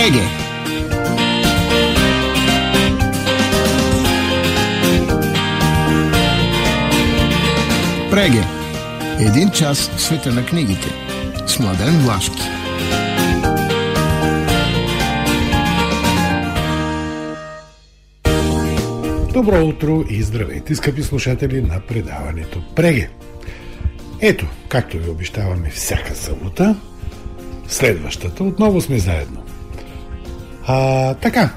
Преге! Преге! Един час в света на книгите с Младен Влашки. Добро утро и здравейте, скъпи слушатели на предаването Преге. Ето, както ви обещаваме всяка събота, следващата отново сме заедно. А, така.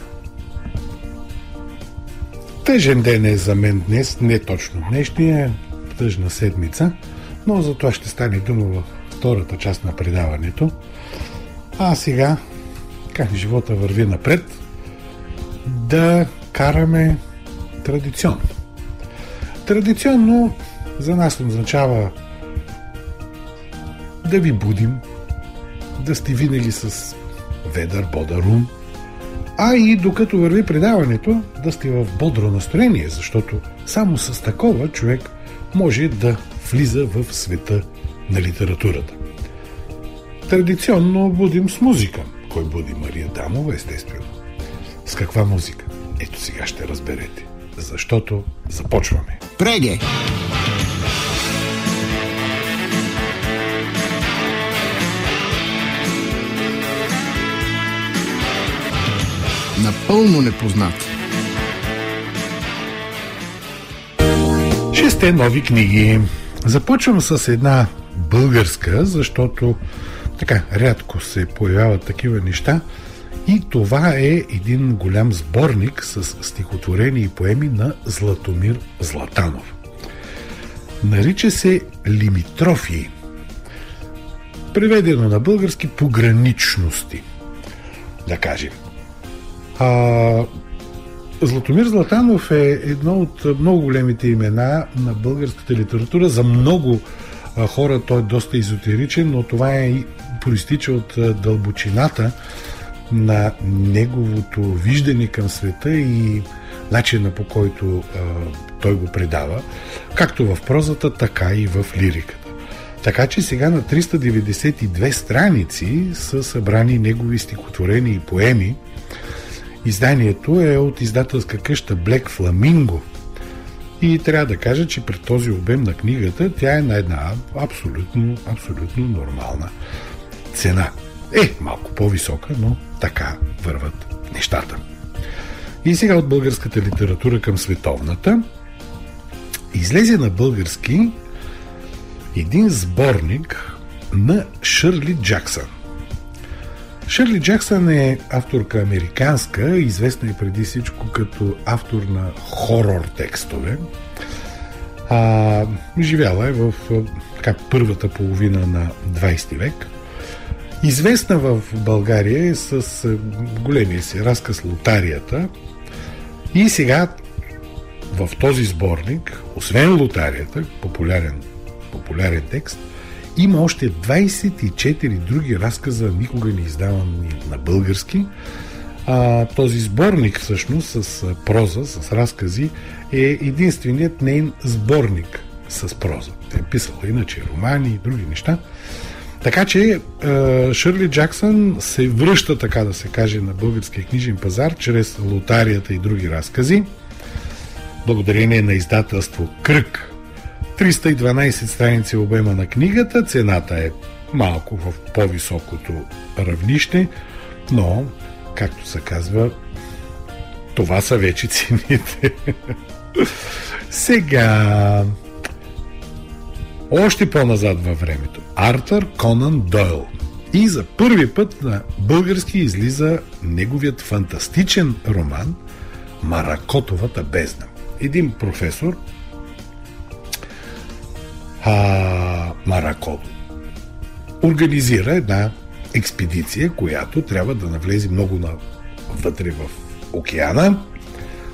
Тъжен ден е за мен днес, не точно днешния, тъжна седмица, но за това ще стане дума във втората част на предаването. А сега, как живота върви напред, да караме традиционно. Традиционно за нас означава да ви будим, да сте винаги с ведър, бодър ум, а и докато върви предаването, да сте в бодро настроение, защото само с такова човек може да влиза в света на литературата. Традиционно будим с музика. Кой буди Мария Дамова, естествено. С каква музика? Ето сега ще разберете. Защото започваме. Преге! Напълно непознат. Шесте нови книги. Започвам с една българска, защото така рядко се появяват такива неща. И това е един голям сборник с стихотворения и поеми на Златомир Златанов. Нарича се Лимитрофии. Преведено на български пограничности, да кажем. А, Златомир Златанов е едно от много големите имена на българската литература. За много хора той е доста езотеричен, но това е проистича от дълбочината на неговото виждане към света и начина по който а, той го предава, както в прозата, така и в лириката. Така че сега на 392 страници са събрани негови стихотворения и поеми. Изданието е от издателска къща Black Flamingo. И трябва да кажа, че при този обем на книгата тя е на една абсолютно, абсолютно нормална цена. Е, малко по-висока, но така върват нещата. И сега от българската литература към световната. Излезе на български един сборник на Шърли Джаксън. Шърли Джаксън е авторка американска, известна и преди всичко като автор на хорор текстове. А, живяла е в така, първата половина на 20 век. Известна в България е с големия си разказ Лотарията. И сега в този сборник, освен Лотарията, популярен, популярен текст, има още 24 други разказа, никога не издавани на български. А, този сборник всъщност с проза, с разкази е единственият нейн сборник с проза. Те е писала иначе романи и други неща. Така че Шърли Джаксън се връща, така да се каже, на българския книжен пазар чрез лотарията и други разкази. Благодарение на издателство Кръг. 312 страници обема на книгата, цената е малко в по-високото равнище, но, както се казва, това са вече цените. Сега, още по-назад във времето. Артър Конан Дойл. И за първи път на български излиза неговият фантастичен роман Маракотовата бездна. Един професор а, Маракото организира една експедиция, която трябва да навлезе много навътре в океана,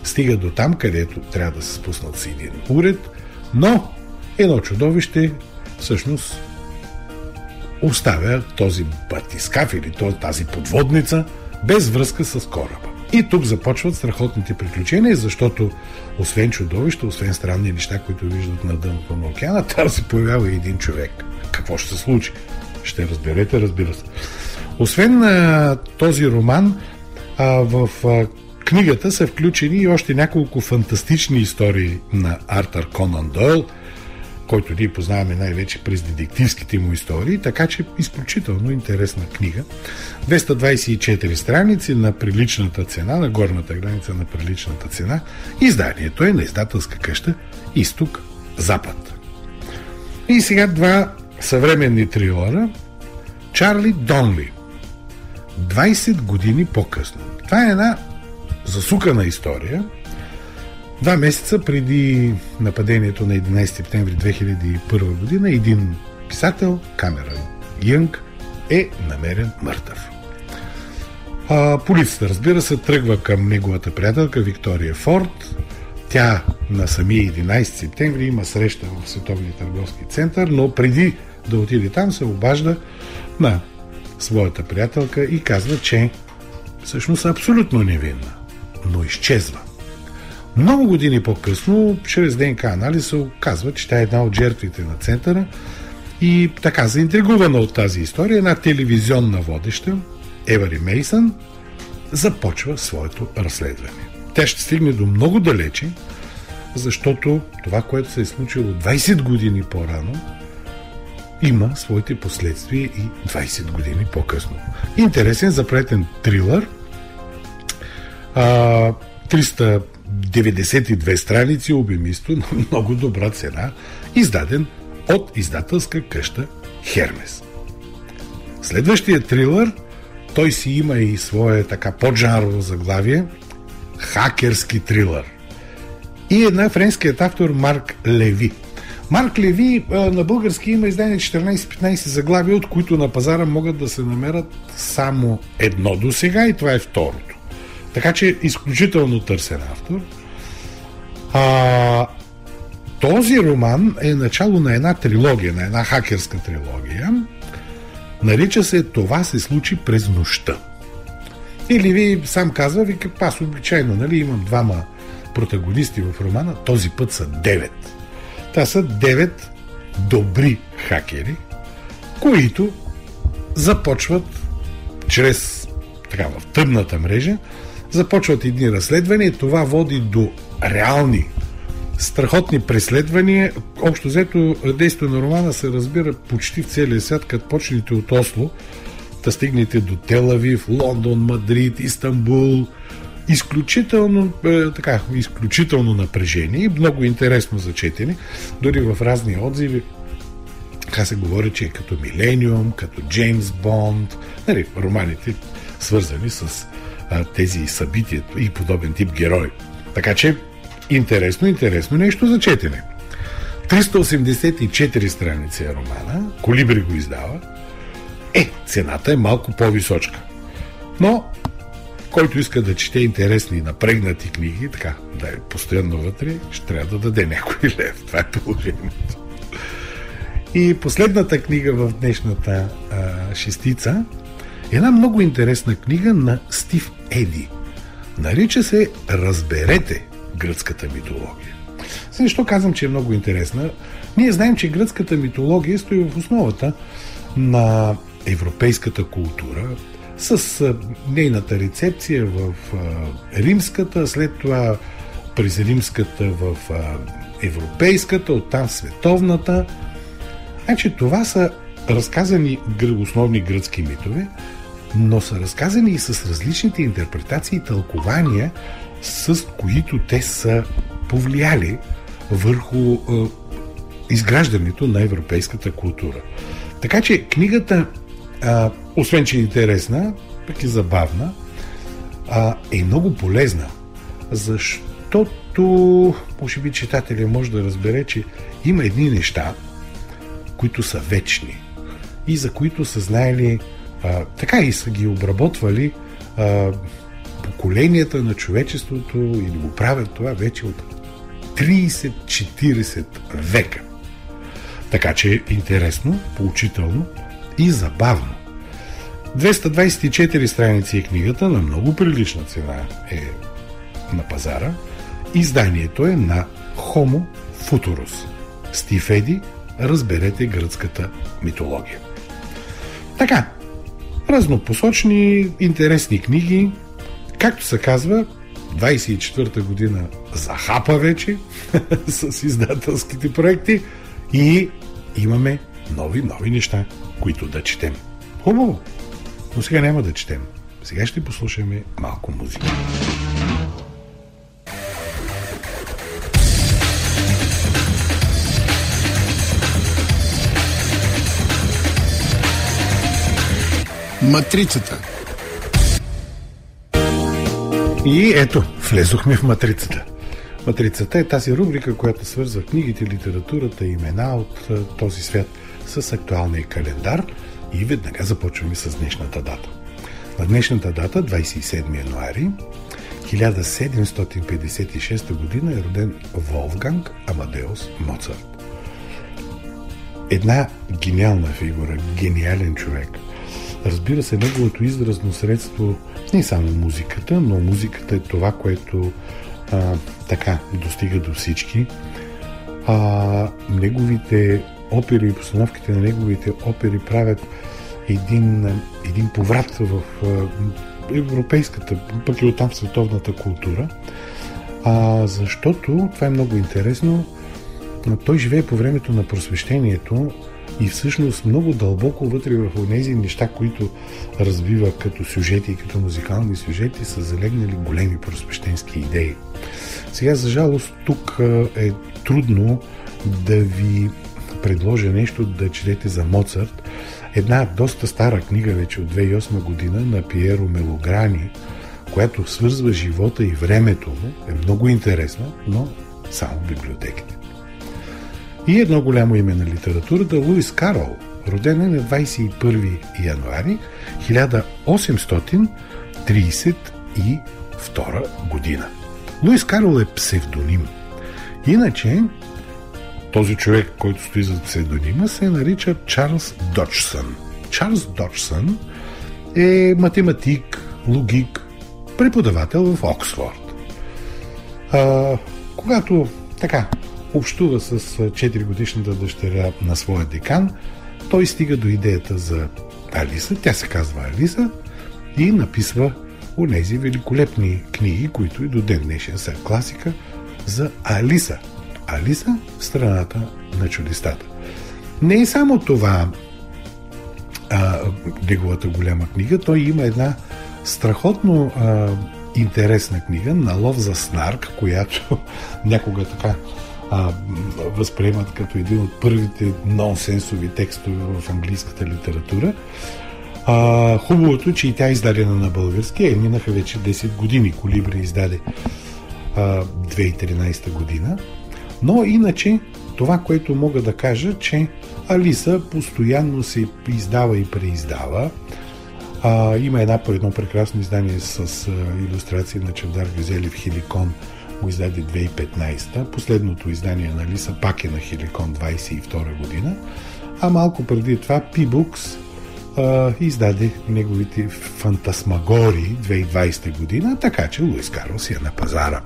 стига до там, където трябва да се спуснат с един уред, но едно чудовище всъщност оставя този батискаф или тази подводница без връзка с кораба. И тук започват страхотните приключения, защото освен чудовища, освен странни неща, които виждат на дъното на океана, там се появява и един човек. Какво ще се случи? Ще разберете, разбира се. Освен а, този роман, а, в а, книгата са включени и още няколко фантастични истории на Артър Конан Дойл, който ние познаваме най-вече през детективските му истории, така че изключително интересна книга. 224 страници на приличната цена, на горната граница на приличната цена. Изданието е на издателска къща Изток-Запад. И сега два съвременни трилора. Чарли Донли. 20 години по-късно. Това е една засукана история. Два месеца преди нападението на 11 септември 2001 година един писател, Камерън Янг, е намерен мъртъв. А, полицията, разбира се, тръгва към неговата приятелка Виктория Форд. Тя на самия 11 септември има среща в Световния търговски център, но преди да отиде там се обажда на своята приятелка и казва, че всъщност е абсолютно невинна, но изчезва. Много години по-късно, чрез ДНК анализ се оказва, че тя е една от жертвите на центъра и така заинтригувана от тази история, една телевизионна водеща, Евари Мейсън, започва своето разследване. Тя ще стигне до много далече, защото това, което се е случило 20 години по-рано, има своите последствия и 20 години по-късно. Интересен, запретен трилър. А, 392 страници, обемисто, на много добра цена, издаден от издателска къща Хермес. Следващия трилър, той си има и свое така поджанрово заглавие Хакерски трилър. И една френският автор Марк Леви – Марк Леви на български има издание 14-15 заглавия, от които на пазара могат да се намерят само едно до сега и това е второто. Така че изключително търсен автор. А, този роман е начало на една трилогия, на една хакерска трилогия. Нарича се Това се случи през нощта. Или ви сам казва, вика, аз обичайно, нали, имам двама протагонисти в романа, този път са девет. Това са 9 добри хакери, които започват чрез така, в тъмната мрежа, започват едни разследвания. Това води до реални страхотни преследвания. Общо взето действие на романа се разбира почти в целия свят, като почнете от Осло, да стигнете до Телавив, Лондон, Мадрид, Истанбул, изключително, е, така, изключително напрежение и много интересно за четене. Дори в разни отзиви така се говори, че е като Милениум, като Джеймс Бонд, нали, романите свързани с тези събития и подобен тип герой. Така че интересно, интересно нещо за четене. 384 страници е романа, Колибри го издава. Е, цената е малко по-височка. Но който иска да чете интересни и напрегнати книги, така, да е постоянно вътре, ще трябва да даде някой лев. Това е положението. И последната книга в днешната а, шестица една много интересна книга на Стив Еди. Нарича се Разберете гръцката митология. Защо казвам, че е много интересна? Ние знаем, че гръцката митология стои в основата на европейската култура, с нейната рецепция в римската, след това през римската в европейската, оттам световната. Значи това са разказани основни гръцки митове, но са разказани и с различните интерпретации и тълкования, с които те са повлияли върху е, изграждането на европейската култура. Така че книгата а, освен, че е интересна, пък и забавна, а, е много полезна, защото, може би читателя може да разбере, че има едни неща, които са вечни и за които са знаели, така и са ги обработвали а, поколенията на човечеството или го правят това вече от 30-40 века. Така че е интересно, поучително и забавно. 224 страници е книгата, на много прилична цена е на пазара. Изданието е на Homo Futurus. Стив Еди, разберете гръцката митология. Така, разнопосочни, интересни книги. Както се казва, 24-та година захапа вече с издателските проекти и имаме нови, нови неща, които да четем. Хубаво! Но сега няма да четем. Сега ще послушаме малко музика. Матрицата. И ето, влезохме в матрицата. Матрицата е тази рубрика, която свързва книгите, литературата и имена от този свят с актуалния календар и веднага започваме с днешната дата. На днешната дата, 27 януари 1756 година е роден Волфганг Амадеус Моцарт. Една гениална фигура, гениален човек. Разбира се, неговото изразно средство не само музиката, но музиката е това, което а, така достига до всички. А, неговите опери и постановките на неговите опери правят един, един поврат в европейската, пък и оттам световната култура. А, защото, това е много интересно, той живее по времето на просвещението и всъщност много дълбоко вътре в тези неща, които развива като сюжети и като музикални сюжети, са залегнали големи просвещенски идеи. Сега, за жалост, тук е трудно да ви предложа нещо да четете за Моцарт. Една доста стара книга вече от 2008 година на Пиеро Мелограни, която свързва живота и времето му, е много интересна, но само библиотеките. И едно голямо име на литературата Луис Карол, роден е на 21 януари 1832 година. Луис Карол е псевдоним. Иначе този човек, който стои зад псевдонима, се нарича Чарлз Доджсън. Чарлз Доджсън е математик, логик, преподавател в Оксфорд. А, когато така общува с 4-годишната дъщеря на своя декан, той стига до идеята за Алиса, тя се казва Алиса, и написва онези великолепни книги, които и до ден днешен са класика за Алиса. Алиса в страната на чудестата. Не е само това а, неговата голяма книга, той има една страхотно а, интересна книга на лов за снарк, която някога така а, възприемат като един от първите нонсенсови текстове в английската литература. А, хубавото, че и тя е издадена на български, е минаха вече 10 години. Колибри издаде а, 2013 година. Но иначе, това, което мога да кажа, че Алиса постоянно се издава и преиздава. А, има една по едно прекрасно издание с а, иллюстрации на Чевдар Гюзели в Хиликон го издаде 2015. Последното издание на Лиса пак е на Хиликон 22 година. А малко преди това P-Books а, издаде неговите фантасмагори 2020 година, така че Луис Карлос е на пазара.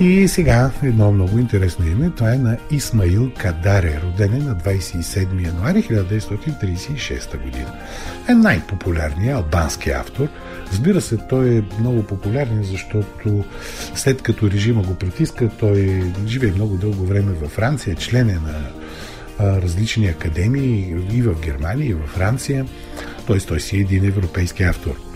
И сега едно много интересно име, това е на Исмаил Кадаре, роден на 27 януари 1936 година. Е най-популярният албански автор. Разбира се, той е много популярен, защото след като режима го притиска, той живее много дълго време във Франция, член е на различни академии и в Германия, и във Франция. Т.е. той си е един европейски автор.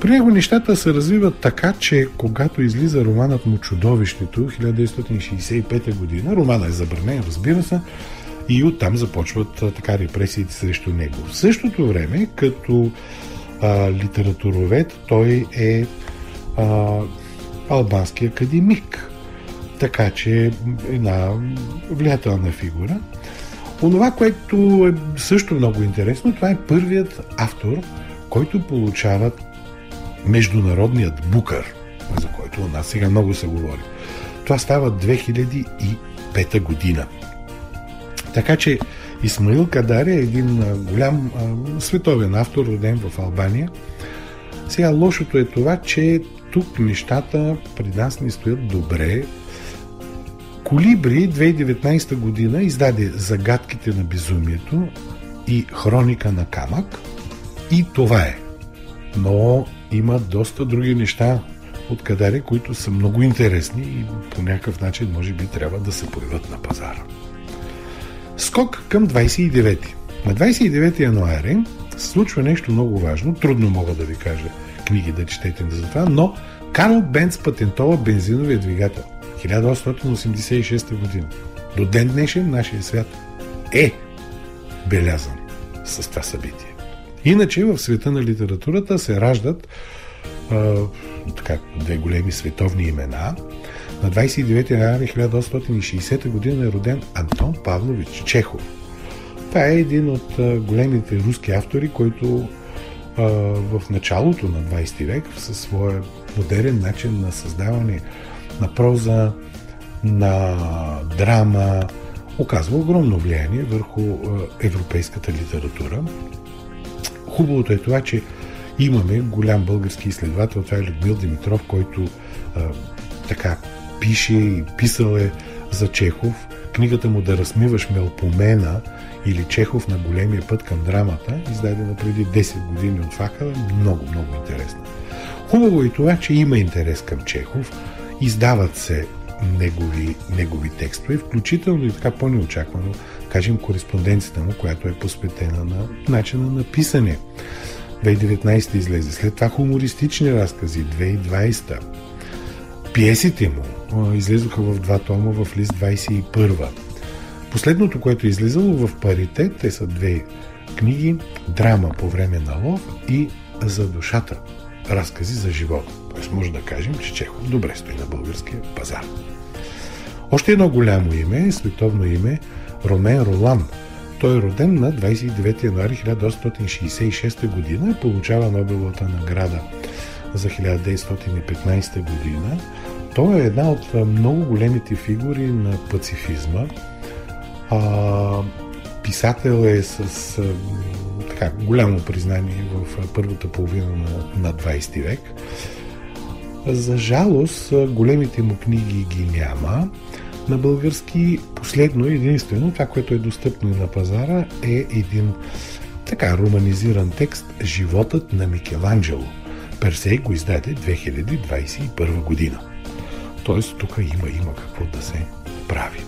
При него нещата се развиват така, че когато излиза романът му Чудовището 1965 година, романа е забранен, разбира се, и оттам започват така репресиите срещу него. В същото време, като а, литературовед, той е а, албански академик. Така че една влиятелна фигура. Онова, което е също много интересно, това е първият автор, който получава международният букър, за който у нас сега много се говори. Това става 2005 година. Така че Исмаил Кадари е един голям световен автор, роден в Албания. Сега лошото е това, че тук нещата при нас не стоят добре. Колибри 2019 година издаде Загадките на безумието и Хроника на камък. И това е. Но има доста други неща от Кадари, които са много интересни и по някакъв начин може би трябва да се появят на пазара. Скок към 29. На 29 януари се случва нещо много важно. Трудно мога да ви кажа книги да четете за това, но Карл Бенц патентова бензиновия двигател. 1886 година. До ден днешен нашия свят е белязан с това събитие. Иначе в света на литературата се раждат а, така, две големи световни имена. На 29 януари 1860 година е роден Антон Павлович Чехов. Това е един от големите руски автори, който в началото на 20 век със своя модерен начин на създаване на проза, на драма, оказва огромно влияние върху европейската литература. Хубавото е това, че имаме голям български изследовател, това е Людмил Димитров, който а, така пише и писал е за Чехов. Книгата му Да размиваш мелпомена или Чехов на големия път към драмата, издадена преди 10 години от Факъла, много, много интересна. Хубаво е това, че има интерес към Чехов, издават се негови, негови текстове, включително и така по-неочаквано, кажем, кореспонденцията му, която е посветена на начина на писане. 2019 излезе. След това хумористични разкази. 2020. Пиесите му излезоха в два тома в лист 21. Последното, което е излизало в паритет, те са две книги Драма по време на лов и За душата. Разкази за живота. Тоест може да кажем, че Чехов добре стои на българския пазар. Още едно голямо име, световно име, Ромен Ролан. Той е роден на 29 януари 1966 година и получава Нобеловата награда за 1915 година. Той е една от много големите фигури на пацифизма. А, писател е с така, голямо признание в първата половина на, на 20 век. За жалост, големите му книги ги няма. На български последно единствено, това, което е достъпно на пазара, е един така романизиран текст Животът на Микеланджело. Персей го издаде 2021 година. Тоест, тук има, има какво да се прави.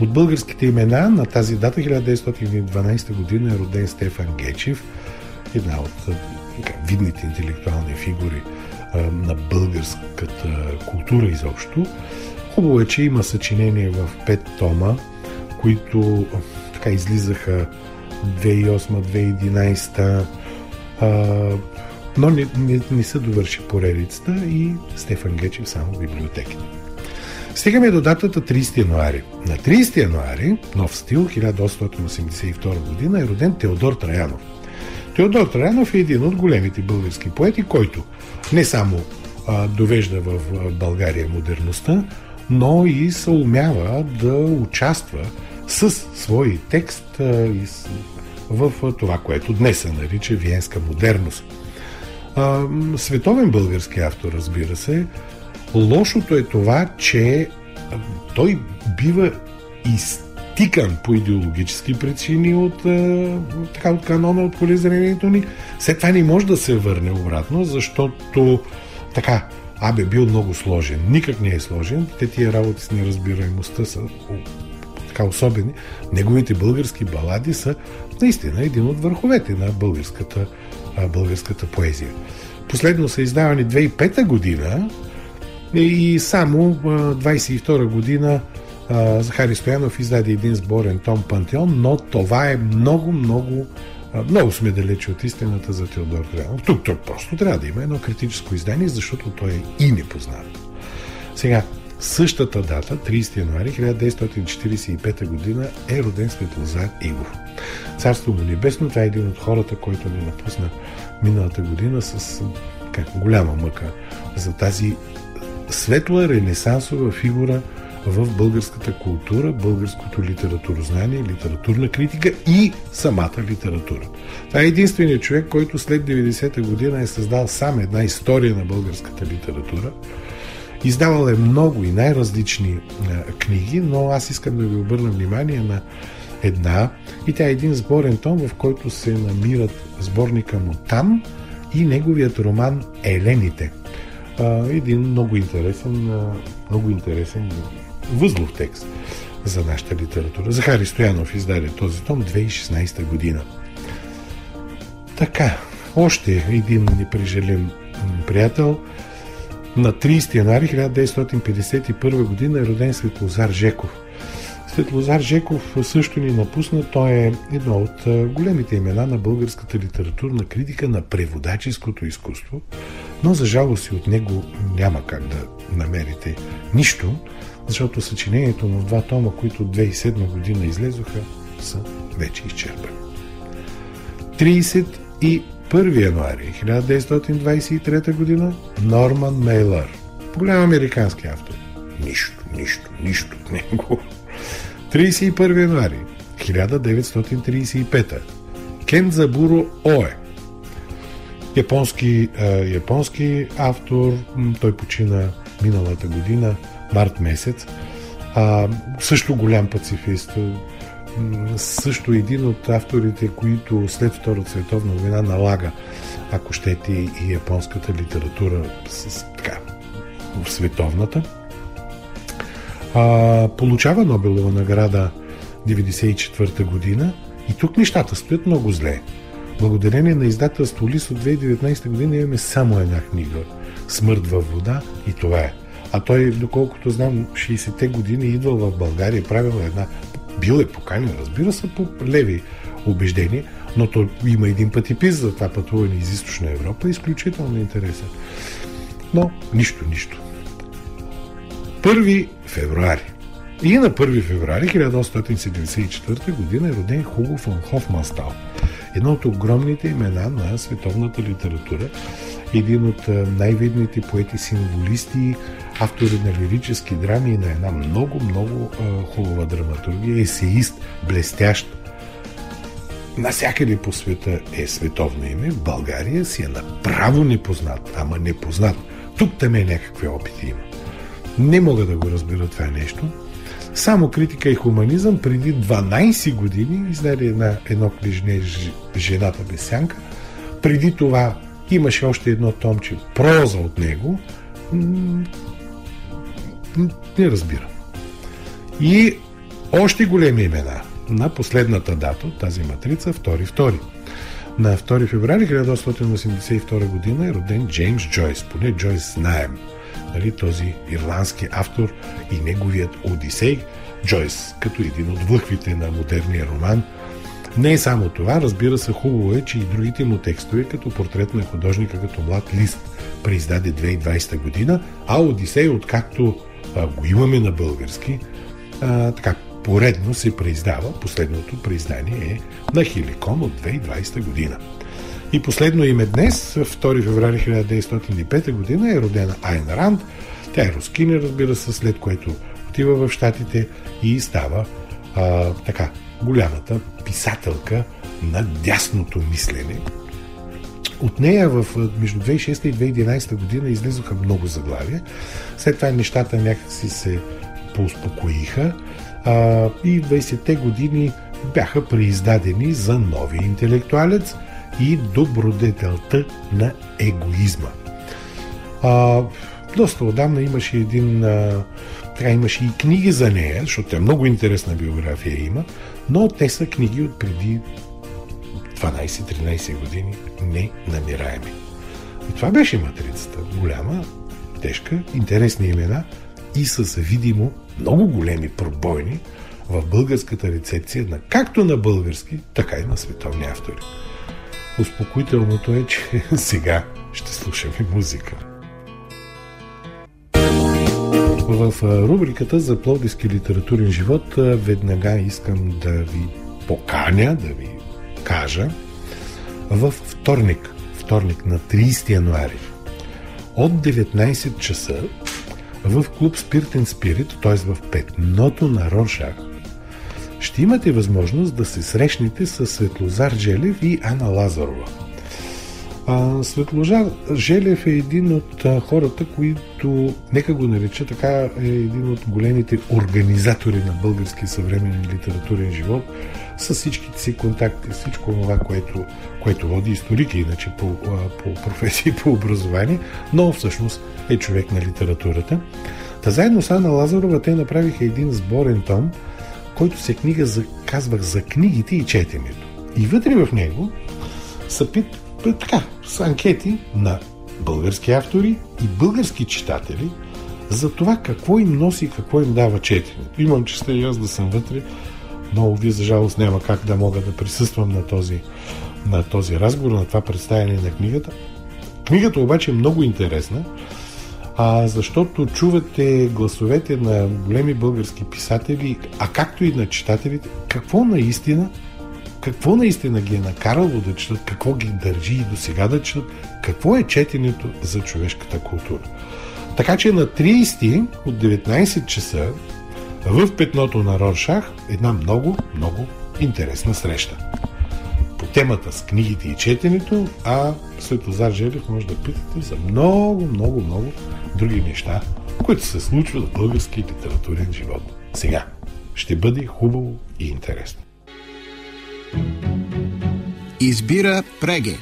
От българските имена на тази дата 1912 година е роден Стефан Гечев, една от видните интелектуални фигури на българската култура изобщо. Хубаво е, че има съчинения в пет тома, които така излизаха 2008-2011, но не, не, не са довърши поредицата и Стефан Гечев само в библиотеките. Стигаме до датата 30 януари. На 30 януари, нов стил, 1882 година, е роден Теодор Траянов. Теодор Траянов е един от големите български поети, който не само а, довежда в България модерността, но и се умява да участва с свой текст в това, което днес се нарича виенска модерност. Световен български автор, разбира се, Лошото е това, че той бива изтикан по идеологически причини от, така, от канона, от полезрението ни. След това не може да се върне обратно, защото така, Абе бил много сложен. Никак не е сложен. Те тия работи с неразбираемостта са така особени. Неговите български балади са наистина един от върховете на българската, българската поезия. Последно са издавани 2005 година и само 22 година Захари Стоянов издаде един сборен том Пантеон, но това е много, много много сме далече от истината за Теодор Траянов. Тук, тук просто трябва да има едно критическо издание, защото той е и непознат. Сега, същата дата, 30 януари 1945 година, е роден Светлозар Игов. Царство му небесно, това е един от хората, който ни напусна миналата година с как, голяма мъка за тази светла ренесансова фигура в българската култура, българското литературознание, литературна критика и самата литература. Това е единственият човек, който след 90-та година е създал сам една история на българската литература. Издавал е много и най-различни книги, но аз искам да ви обърна внимание на една и тя е един сборен том, в който се намират сборника му там и неговият роман Елените. Един много интересен, много интересен възлов текст за нашата литература. Захари Стоянов издаде този том 2016 година. Така, още един непрежелен приятел. На 30 януари 1951 година е роден Светлозар Жеков. Светлозар Жеков също ни напусна. Той е едно от големите имена на българската литературна критика на преводаческото изкуство, но за жалост и от него няма как да намерите нищо, защото съчинението на два тома, които 2007 година излезоха, са вече изчерпани. 31 януари 1923 година Норман Мейлър. Голям американски автор. Нищо, нищо, нищо от него. 31 януари 1935 Кензабуро Ое. Японски, японски автор. Той почина миналата година, март месец. А, също голям пацифист също един от авторите, които след Втората световна война налага, ако щете, и японската литература с, така, в световната. А, получава Нобелова награда 1994 година и тук нещата стоят много зле. Благодарение на издателство Лис от 2019 година имаме само една книга Смърт във вода и това е. А той, доколкото знам, 60-те години идвал в България, правил една бил е поканен, разбира се, по леви убеждения, но то има един пътипис за това пътуване из източна Европа, изключително интересен. Но нищо, нищо. 1 февруари. И на 1 февруари 1874 година е роден Хуго фон Хофманстал, едно от огромните имена на световната литература, един от най-видните поети-символисти, автори на лирически драми и на една много, много хубава драматургия, есеист, блестящ. Насякъде по света е световно име, в България си е направо непознат, ама непознат. Тук там е някакви опити има. Не мога да го разбера това нещо. Само критика и хуманизъм преди 12 години издаде една, едно книжне Жената без сянка. Преди това имаше още едно томче проза от него не разбирам. И още големи имена на последната дата тази матрица, 2-2. На 2 феврари 1882 година е роден Джеймс Джойс. Поне Джойс знаем. Нали, този ирландски автор и неговият Одисей. Джойс, като един от върхвите на модерния роман. Не е само това, разбира се, хубаво е, че и другите му текстове, като портрет на художника като млад лист, преиздаде 2020 година, а Одисей, откакто а, го имаме на български, а, така поредно се преиздава. Последното преиздание е на Хиликон от 2020 година. И последно име днес, 2 феврари 1905 година, е родена Айн Ранд. Тя е рускиня, разбира се, след което отива в Штатите и става а, така голямата писателка на дясното мислене, от нея в, между 2006 и 2011 година излизаха много заглавия. След това нещата някакси се поуспокоиха а, и 20-те години бяха преиздадени за нови интелектуалец и добродетелта на егоизма. А, доста отдавна имаше един а, така имаше и книги за нея, защото тя много интересна биография има, но те са книги от преди 12-13 години не намираеми. И това беше матрицата. Голяма, тежка, интересни имена и с видимо много големи пробойни в българската рецепция на както на български, така и на световни автори. Успокоителното е, че сега ще слушаме музика. В рубриката за плодиски литературен живот веднага искам да ви поканя, да ви кажа, в вторник, вторник на 30 януари, от 19 часа в клуб Spirit and Spirit, т.е. в петното на Роншах, ще имате възможност да се срещнете с Светлозар Джелев и Ана Лазарова. А, Светложар Желев е един от хората, които, нека го нареча така, е един от големите организатори на български съвременен литературен живот, с всичките си контакти, всичко това, което, което води историк, иначе по, по професия по образование, но всъщност е човек на литературата. Та заедно с Анна Лазарова те направиха един сборен том, който се книга за, казвах за книгите и четенето. И вътре в него са пит, така, с анкети на български автори и български читатели за това какво им носи какво им дава четенето. Имам честа и аз да съм вътре. Много ви, за жалост, няма как да мога да присъствам на този, на този разговор, на това представяне на книгата. Книгата обаче е много интересна, а, защото чувате гласовете на големи български писатели, а както и на читателите, какво наистина какво наистина ги е накарало да четат, какво ги държи и до сега да четат, какво е четенето за човешката култура. Така че на 30 от 19 часа в петното на Роршах една много, много интересна среща. Темата с книгите и четенето, а Светозар Желев може да питате за много, много, много други неща, които се случват в български литературен живот. Сега ще бъде хубаво и интересно. Избира Преге.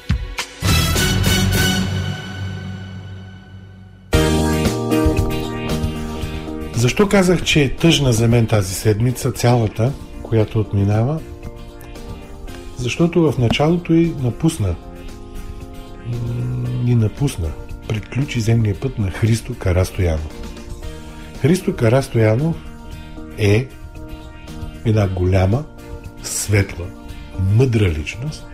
Защо казах, че е тъжна за мен тази седмица, цялата, която отминава? Защото в началото и напусна. И напусна. Приключи земния път на Христо Карастоянов. Христо Карастоянов е една голяма, светла, мъдра личност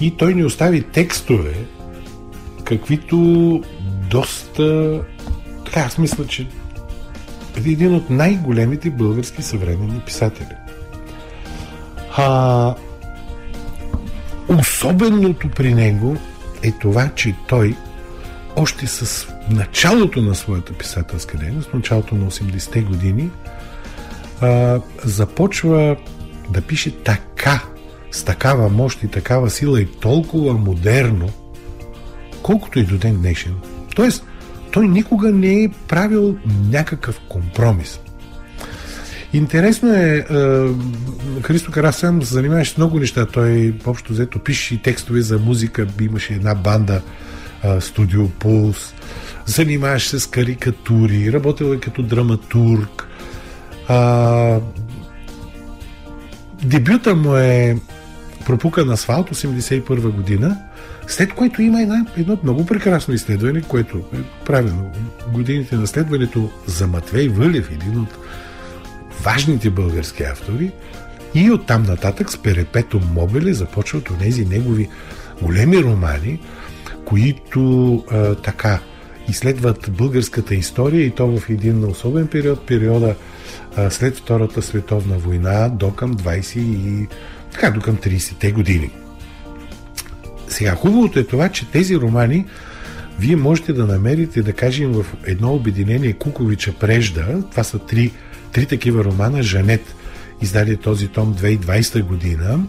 и той ни остави текстове, каквито доста... Така, аз мисля, че е един от най-големите български съвременни писатели. А, особеното при него е това, че той още с началото на своята писателска дейност, началото на 80-те години, а, започва да пише така, с такава мощ и такава сила и толкова модерно, колкото и до ден днешен. Тоест, той никога не е правил някакъв компромис. Интересно е, Христо Карасян се занимаваше с много неща. Той общо взето пише и текстове за музика. Имаше една банда Студио Пулс. Занимаваше се с карикатури. Работил е като драматург. А, дебюта му е Пропукан асфалт 81 година, след което има една, едно много прекрасно изследване, което е правено годините на следването за Матвей Вълев, един от важните български автори, и оттам нататък с Перепето Мобиле започват от тези негови големи романи, които а, така изследват българската история и то в един особен период, периода а, след Втората световна война до към 20 и така до към 30-те години. Сега, хубавото е това, че тези романи вие можете да намерите, да кажем, в едно обединение Куковича Прежда. Това са три, три такива романа. Жанет издаде този том 2020 година.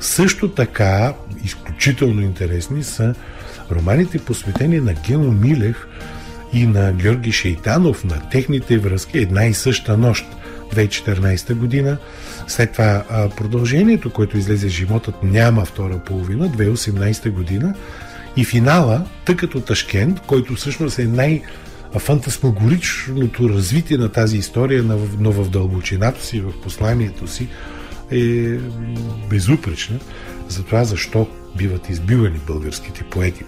Също така, изключително интересни са романите посветени на Гео Милев и на Георги Шейтанов, на техните връзки Една и съща нощ 2014 година. След това продължението, което излезе Животът няма втора половина, 2018 година. И финала, тъкато Ташкент, който всъщност е най- фантасмагоричното развитие на тази история, но в дълбочината си, в посланието си, е безупречна за това защо биват избивани българските поети.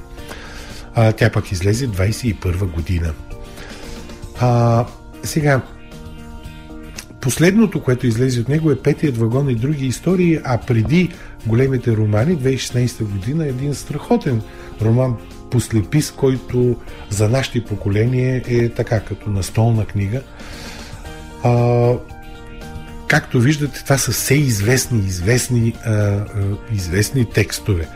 А, тя пък излезе 21 година. А, сега, Последното, което излезе от него е Петият вагон и други истории, а преди големите романи, 2016 година, един страхотен роман Послепис, който за нашите поколение е така като настолна книга. А, както виждате, това са все известни, известни, а, а, известни текстове.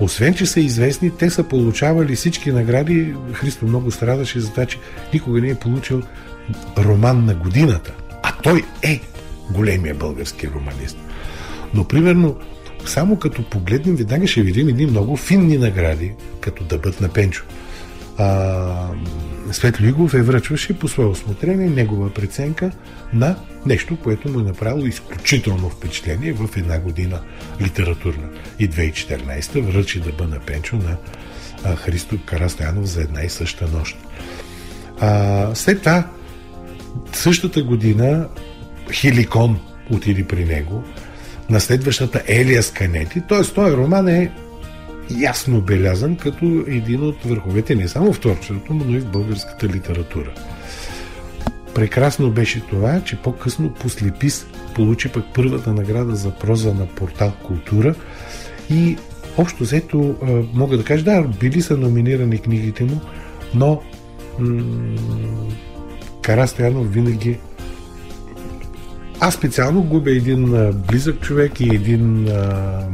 Освен, че са известни, те са получавали всички награди. Христо много страдаше за това, че никога не е получил роман на годината. А той е големия български романист. Но, примерно, само като погледнем, веднага ще видим едни много финни награди, като дъбът на Пенчо. А, Светло Игов е връчваше по свое осмотрение негова преценка на нещо, което му е направило изключително впечатление в една година литературна. И 2014 връчи дъба на Пенчо на Христо Карастянов за една и съща нощ. А, след това, същата година, Хиликон отиде при него, на следващата Елия Сканети, т.е. този роман е ясно белязан като един от върховете не само в творчеството, но и в българската литература. Прекрасно беше това, че по-късно Послепис получи пък първата награда за проза на портал Култура и общо взето мога да кажа, да, били са номинирани книгите му, но м- Кара винаги аз специално губя един близък човек и един а,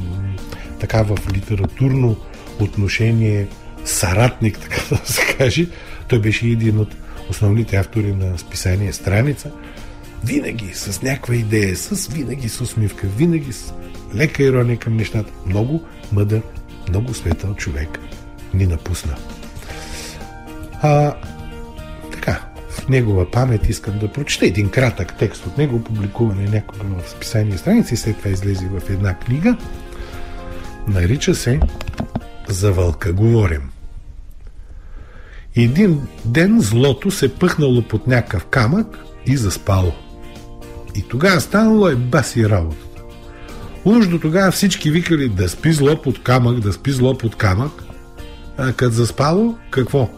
така в литературно отношение саратник, така да се каже. Той беше един от основните автори на списание Страница. Винаги с някаква идея, с винаги с усмивка, винаги с лека ирония към нещата. Много мъдър, много светъл човек ни напусна. А, негова памет искам да прочета един кратък текст от него, публикуване някога в списание страници след това излезе в една книга. Нарича се За вълка говорим. Един ден злото се пъхнало под някакъв камък и заспало. И тогава станало е баси работата. Уж до тогава всички викали да спи зло под камък, да спи зло под камък. А като заспало, какво?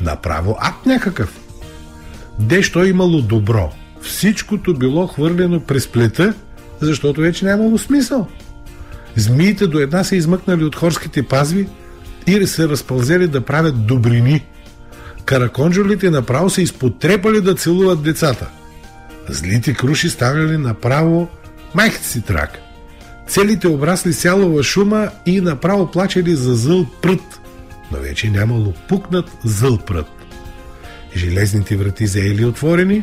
Направо ад някакъв. Дещо имало добро. Всичкото било хвърлено през плета, защото вече нямало смисъл. Змиите до една се измъкнали от хорските пазви и се разпълзели да правят добрини. Караконджолите направо се изпотрепали да целуват децата. Злите круши ставали направо майките си трак. Целите обрасли сялова шума и направо плачели за зъл прът, но вече нямало пукнат зъл прът. Железните врати заели отворени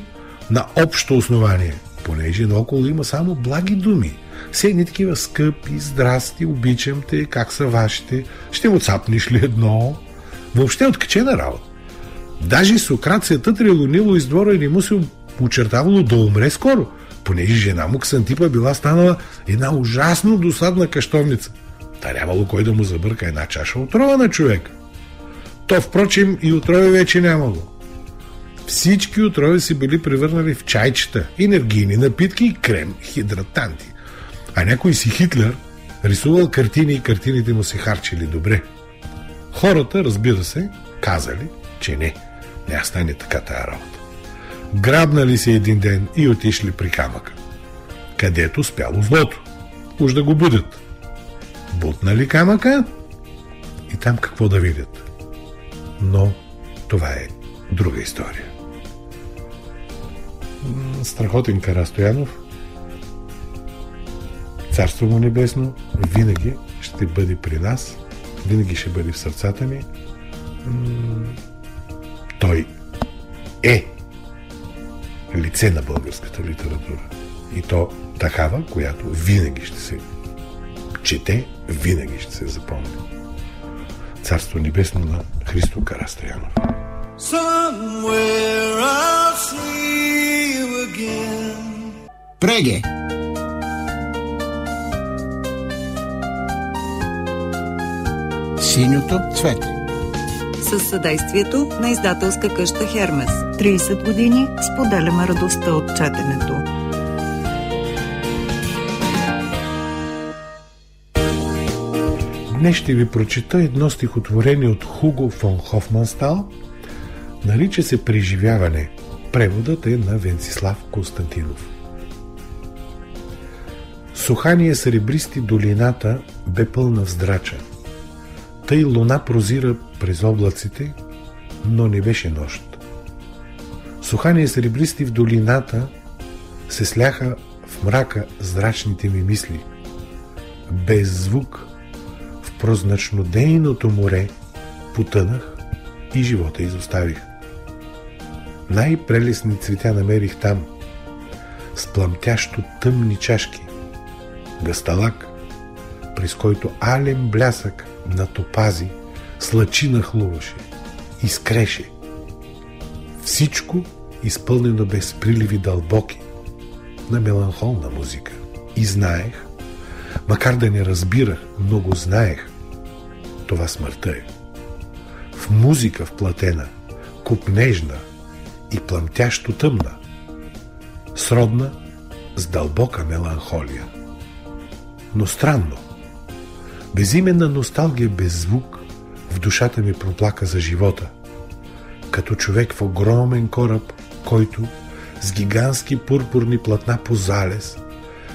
на общо основание, понеже наоколо има само благи думи. Все едни такива скъпи, здрасти, обичам те, как са вашите, ще му цапнеш ли едно? Въобще откачена работа. Даже Сократ се тътрило Нило из двора и не му се очертавало да умре скоро, понеже жена му Ксантипа била станала една ужасно досадна каштовница. Нямало кой да му забърка една чаша отрова на човек. То, впрочем, и отрови вече нямало. Всички отрови си били превърнали в чайчета, енергийни напитки и крем, хидратанти. А някой си Хитлер рисувал картини и картините му се харчили добре. Хората, разбира се, казали, че не, не стане така тая работа. Грабнали се един ден и отишли при камъка, където спяло злото. Уж да го будят. Бутнали камъка и там какво да видят. Но това е друга история. Страхотен Карастоянов, Царство му небесно винаги ще бъде при нас, винаги ще бъде в сърцата ни. Той е лице на българската литература. И то такава, която винаги ще се чете, винаги ще се запомни. Царство небесно на Христо Карастоянов. Преге! Синьото цвете с съдействието на издателска къща Хермес. 30 години споделяме радостта от четенето. Днес ще ви прочита едно стихотворение от Хуго фон Хофманстал. Нарича се Преживяване. Преводът е на Венцислав Константинов. Сухание сребристи долината бе пълна вздрача. Тъй луна прозира през облаците, но не беше нощ. Сухание сребристи в долината се сляха в мрака зрачните ми мисли. Без звук в прозначнодейното море потънах и живота изоставих. Най-прелесни цветя намерих там, с пламтящо тъмни чашки, гасталак, през който ален блясък на топази слъчи нахлуваше, изкреше. Всичко изпълнено без приливи дълбоки на меланхолна музика. И знаех, макар да не разбирах, но го знаех, това смъртта е. В музика вплатена, купнежна и пламтящо тъмна, сродна с дълбока меланхолия. Но странно, безименна носталгия без звук в душата ми проплака за живота, като човек в огромен кораб, който с гигантски пурпурни платна по залез,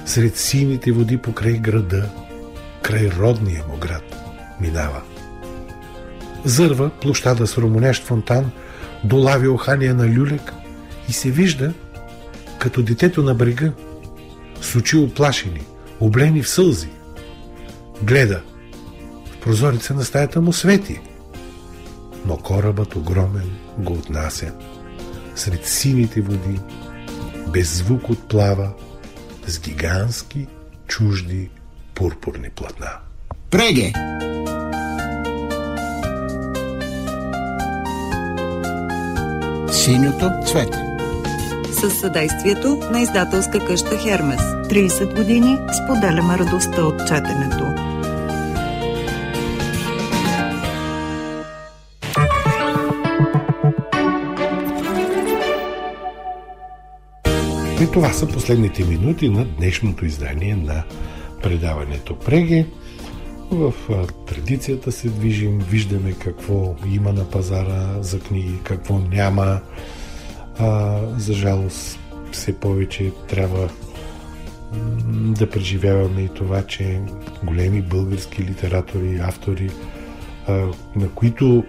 сред сините води покрай града, край родния му град, минава. Зърва площада с румонещ фонтан, долави охания на люлек и се вижда като детето на брега, с очи оплашени, облени в сълзи. Гледа, в прозорица на стаята му свети, но корабът огромен го отнася. Сред сините води, без звук отплава, с гигантски, чужди, пурпурни платна. Преге! Синьото цвете. С съдействието на издателска къща Хермес. 30 години споделяме радостта от четенето. И това са последните минути на днешното издание на предаването Преге. В традицията се движим, виждаме какво има на пазара за книги, какво няма. А, за жалост, все повече трябва да преживяваме и това, че големи български литератори, автори, а, на които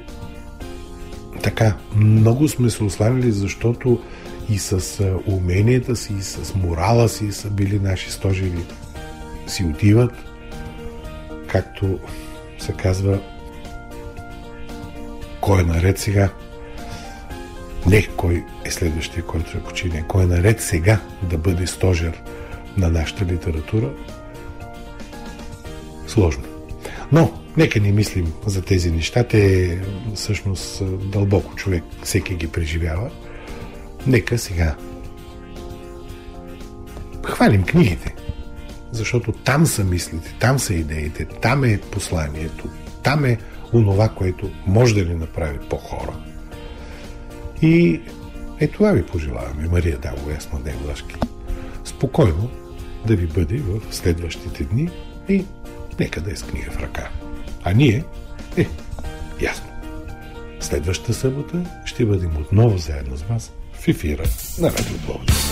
така, много сме се осланили, защото и с уменията си, и с морала си са били наши стожери. Си отиват, както се казва, кой е наред сега? Не кой е следващия, който ще почине. Кой е наред сега да бъде стожер на нашата литература? Сложно. Но, нека не мислим за тези неща. Те всъщност дълбоко човек всеки ги преживява. Нека сега хвалим книгите, защото там са мислите, там са идеите, там е посланието, там е онова, което може да ни направи по-хора. И е това ви пожелаваме, Мария Даво, ясно Девлашки. Спокойно да ви бъде в следващите дни и нека да е с книга в ръка. А ние, е, ясно. Следващата събота ще бъдем отново заедно с вас в ефира на Радио Пловдив.